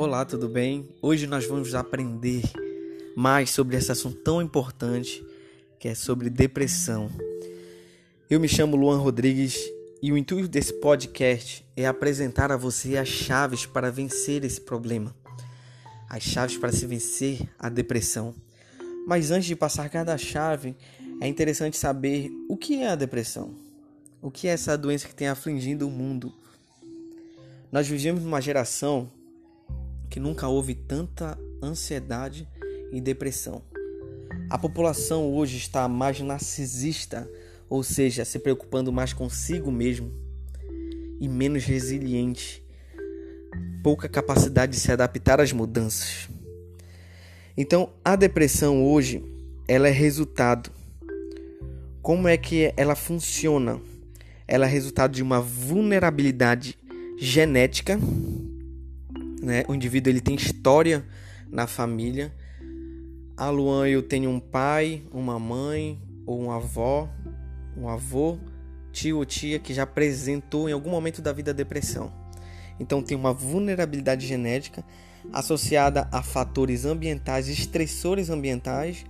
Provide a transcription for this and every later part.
Olá, tudo bem? Hoje nós vamos aprender mais sobre esse assunto tão importante que é sobre depressão. Eu me chamo Luan Rodrigues e o intuito desse podcast é apresentar a você as chaves para vencer esse problema, as chaves para se vencer a depressão. Mas antes de passar cada chave, é interessante saber o que é a depressão. O que é essa doença que tem afligindo o mundo? Nós vivemos numa geração que nunca houve tanta ansiedade e depressão. A população hoje está mais narcisista, ou seja, se preocupando mais consigo mesmo e menos resiliente, pouca capacidade de se adaptar às mudanças. Então, a depressão hoje, ela é resultado. Como é que ela funciona? Ela é resultado de uma vulnerabilidade genética, né? O indivíduo ele tem história na família. A Luan eu tenho um pai, uma mãe ou uma avó, um avô, tio ou tia que já apresentou em algum momento da vida depressão. Então tem uma vulnerabilidade genética associada a fatores ambientais, estressores ambientais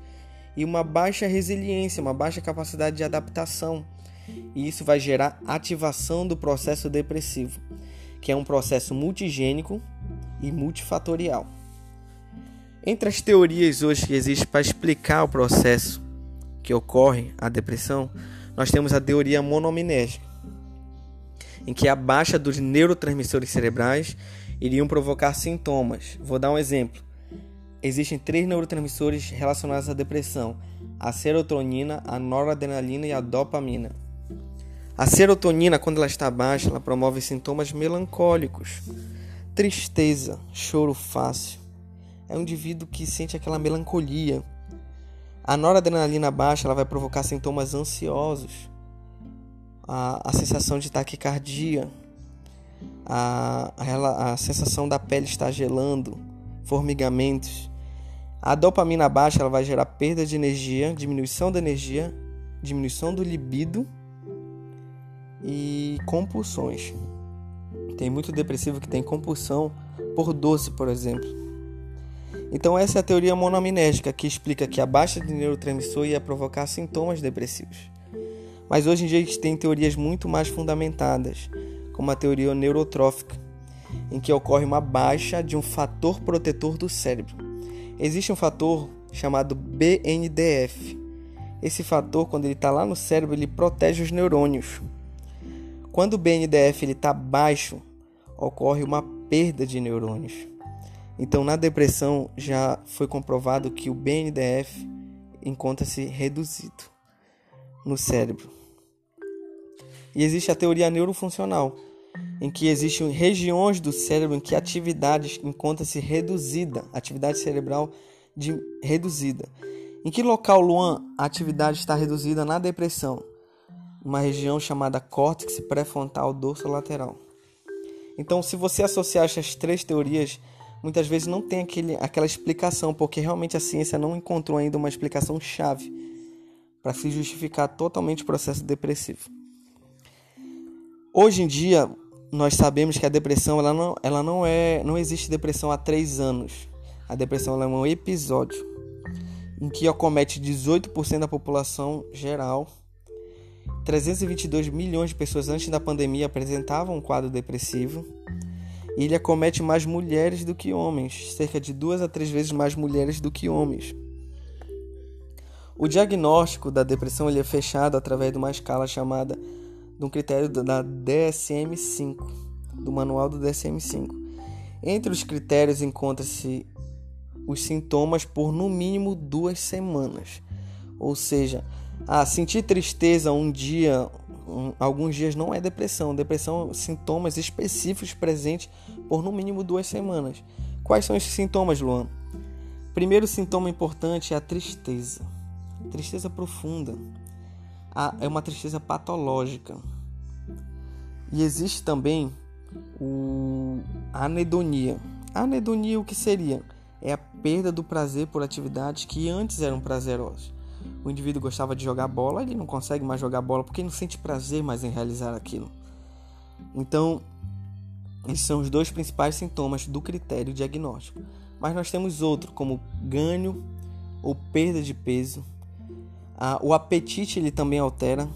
e uma baixa resiliência, uma baixa capacidade de adaptação. E isso vai gerar ativação do processo depressivo que é um processo multigênico e multifatorial. Entre as teorias hoje que existem para explicar o processo que ocorre a depressão, nós temos a teoria monominética, em que a baixa dos neurotransmissores cerebrais iriam provocar sintomas. Vou dar um exemplo. Existem três neurotransmissores relacionados à depressão: a serotonina, a noradrenalina e a dopamina. A serotonina, quando ela está baixa, ela promove sintomas melancólicos, tristeza, choro fácil. É um indivíduo que sente aquela melancolia. A noradrenalina baixa, ela vai provocar sintomas ansiosos, a, a sensação de taquicardia, a, a, a sensação da pele estar gelando, formigamentos. A dopamina baixa, ela vai gerar perda de energia, diminuição da energia, diminuição do libido e compulsões. Tem muito depressivo que tem compulsão por doce, por exemplo. Então essa é a teoria monoaminética que explica que a baixa de neurotransmissor ia provocar sintomas depressivos. Mas hoje em dia a gente tem teorias muito mais fundamentadas, como a teoria neurotrófica, em que ocorre uma baixa de um fator protetor do cérebro. Existe um fator chamado BNDF. Esse fator, quando ele está lá no cérebro, ele protege os neurônios. Quando o BNDF está baixo, ocorre uma perda de neurônios. Então, na depressão, já foi comprovado que o BNDF encontra-se reduzido no cérebro. E existe a teoria neurofuncional, em que existem regiões do cérebro em que a atividade encontra-se reduzida, atividade cerebral de, reduzida. Em que local, Luan, a atividade está reduzida na depressão? uma região chamada córtex pré-frontal dorsolateral. Então, se você associar essas três teorias, muitas vezes não tem aquele, aquela explicação, porque realmente a ciência não encontrou ainda uma explicação chave para se justificar totalmente o processo depressivo. Hoje em dia, nós sabemos que a depressão ela não, ela não é, não existe depressão há três anos. A depressão é um episódio em que acomete 18% da população geral 322 milhões de pessoas antes da pandemia apresentavam um quadro depressivo. E ele acomete mais mulheres do que homens, cerca de duas a três vezes mais mulheres do que homens. O diagnóstico da depressão ele é fechado através de uma escala chamada de um critério da DSM-5, do manual do DSM-5. Entre os critérios encontra-se os sintomas por no mínimo duas semanas, ou seja, ah, sentir tristeza um dia, um, alguns dias não é depressão. Depressão sintomas específicos presentes por no mínimo duas semanas. Quais são esses sintomas, Luan? Primeiro sintoma importante é a tristeza. Tristeza profunda. Ah, é uma tristeza patológica. E existe também o a anedonia. A anedonia o que seria? É a perda do prazer por atividades que antes eram prazerosas o indivíduo gostava de jogar bola, ele não consegue mais jogar bola porque não sente prazer mais em realizar aquilo. Então, Esses são os dois principais sintomas do critério diagnóstico. Mas nós temos outro, como ganho ou perda de peso. Ah, o apetite ele também altera.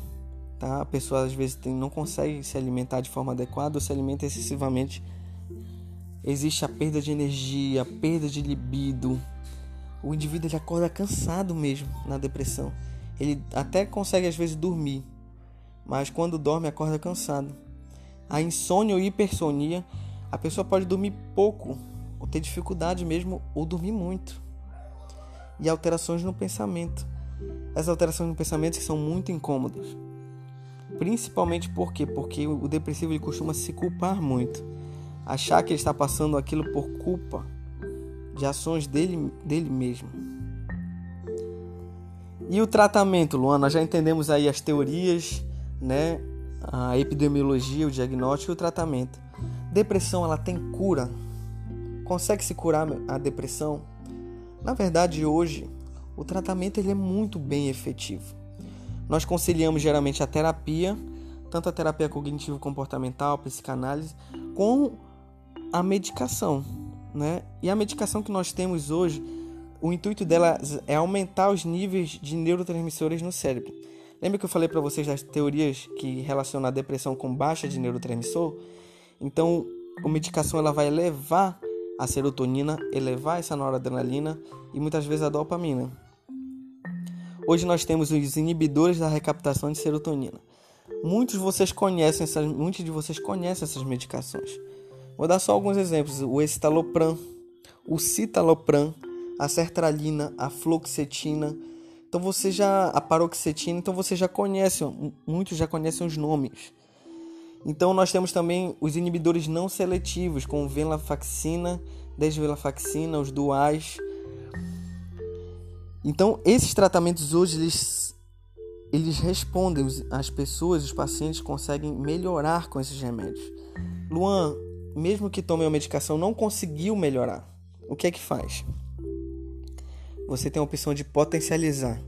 Tá? A pessoa às vezes tem, não consegue se alimentar de forma adequada ou se alimenta excessivamente. Existe a perda de energia, a perda de libido. O indivíduo ele acorda cansado mesmo na depressão. Ele até consegue às vezes dormir, mas quando dorme acorda cansado. A insônia ou hipersonia, a pessoa pode dormir pouco, ou ter dificuldade mesmo, ou dormir muito. E alterações no pensamento. Essas alterações no pensamento são muito incômodas. Principalmente por quê? Porque o depressivo ele costuma se culpar muito. Achar que ele está passando aquilo por culpa de ações dele, dele mesmo. E o tratamento, Luana? Já entendemos aí as teorias, né? A epidemiologia, o diagnóstico e o tratamento. Depressão, ela tem cura? Consegue se curar a depressão? Na verdade, hoje, o tratamento ele é muito bem efetivo. Nós conciliamos geralmente a terapia, tanto a terapia cognitivo-comportamental, psicanálise, com a medicação, né? E a medicação que nós temos hoje o intuito dela é aumentar os níveis de neurotransmissores no cérebro. Lembra que eu falei para vocês das teorias que relacionam a depressão com baixa de neurotransmissor? Então, a medicação ela vai elevar a serotonina, elevar essa noradrenalina e muitas vezes a dopamina. Hoje nós temos os inibidores da recaptação de serotonina. Muitos vocês conhecem essas, muitos de vocês conhecem essas medicações. Vou dar só alguns exemplos: o estalopram, o citalopram, a sertralina, a fluoxetina. Então você já a paroxetina, então você já conhece, muitos já conhecem os nomes. Então nós temos também os inibidores não seletivos, com venlafaxina, desvenlafaxina, os duais. Então esses tratamentos hoje eles eles respondem, as pessoas, os pacientes conseguem melhorar com esses remédios. Luan, mesmo que tome a medicação, não conseguiu melhorar. O que é que faz? você tem a opção de potencializar,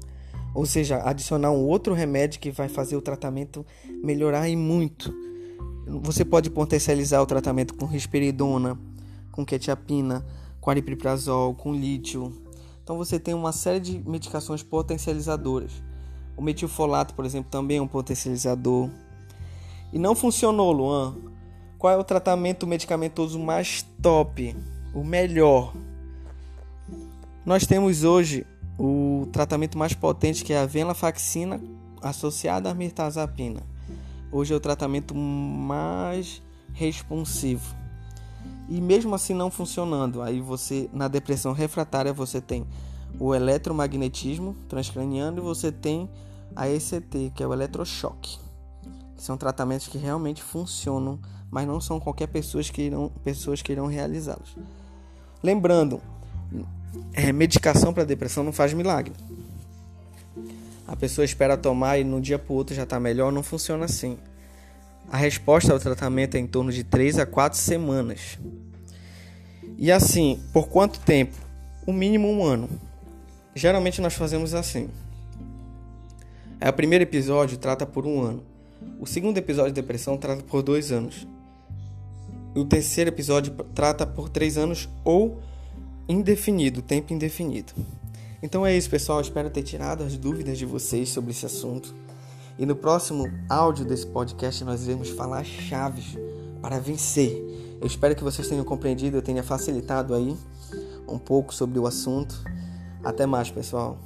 ou seja, adicionar um outro remédio que vai fazer o tratamento melhorar e muito. Você pode potencializar o tratamento com risperidona, com quetiapina, com aripiprazol, com lítio. Então você tem uma série de medicações potencializadoras. O metilfolato, por exemplo, também é um potencializador. E não funcionou, Luan. Qual é o tratamento medicamentoso mais top? O melhor? Nós temos hoje o tratamento mais potente que é a venlafaxina associada à mirtazapina. Hoje é o tratamento mais responsivo. E mesmo assim não funcionando, aí você na depressão refratária você tem o eletromagnetismo transcraniano e você tem a ECT, que é o eletrochoque. São tratamentos que realmente funcionam, mas não são qualquer pessoas que irão, pessoas que irão realizá-los. Lembrando, é, medicação para depressão não faz milagre. A pessoa espera tomar e no dia para o outro já está melhor, não funciona assim. A resposta ao tratamento é em torno de 3 a 4 semanas. E assim, por quanto tempo? O mínimo um ano. Geralmente nós fazemos assim. É, o primeiro episódio trata por um ano. O segundo episódio de depressão trata por dois anos. O terceiro episódio trata por três anos ou indefinido, tempo indefinido. Então é isso, pessoal. Espero ter tirado as dúvidas de vocês sobre esse assunto. E no próximo áudio desse podcast nós iremos falar chaves para vencer. Eu espero que vocês tenham compreendido, eu tenha facilitado aí um pouco sobre o assunto. Até mais, pessoal.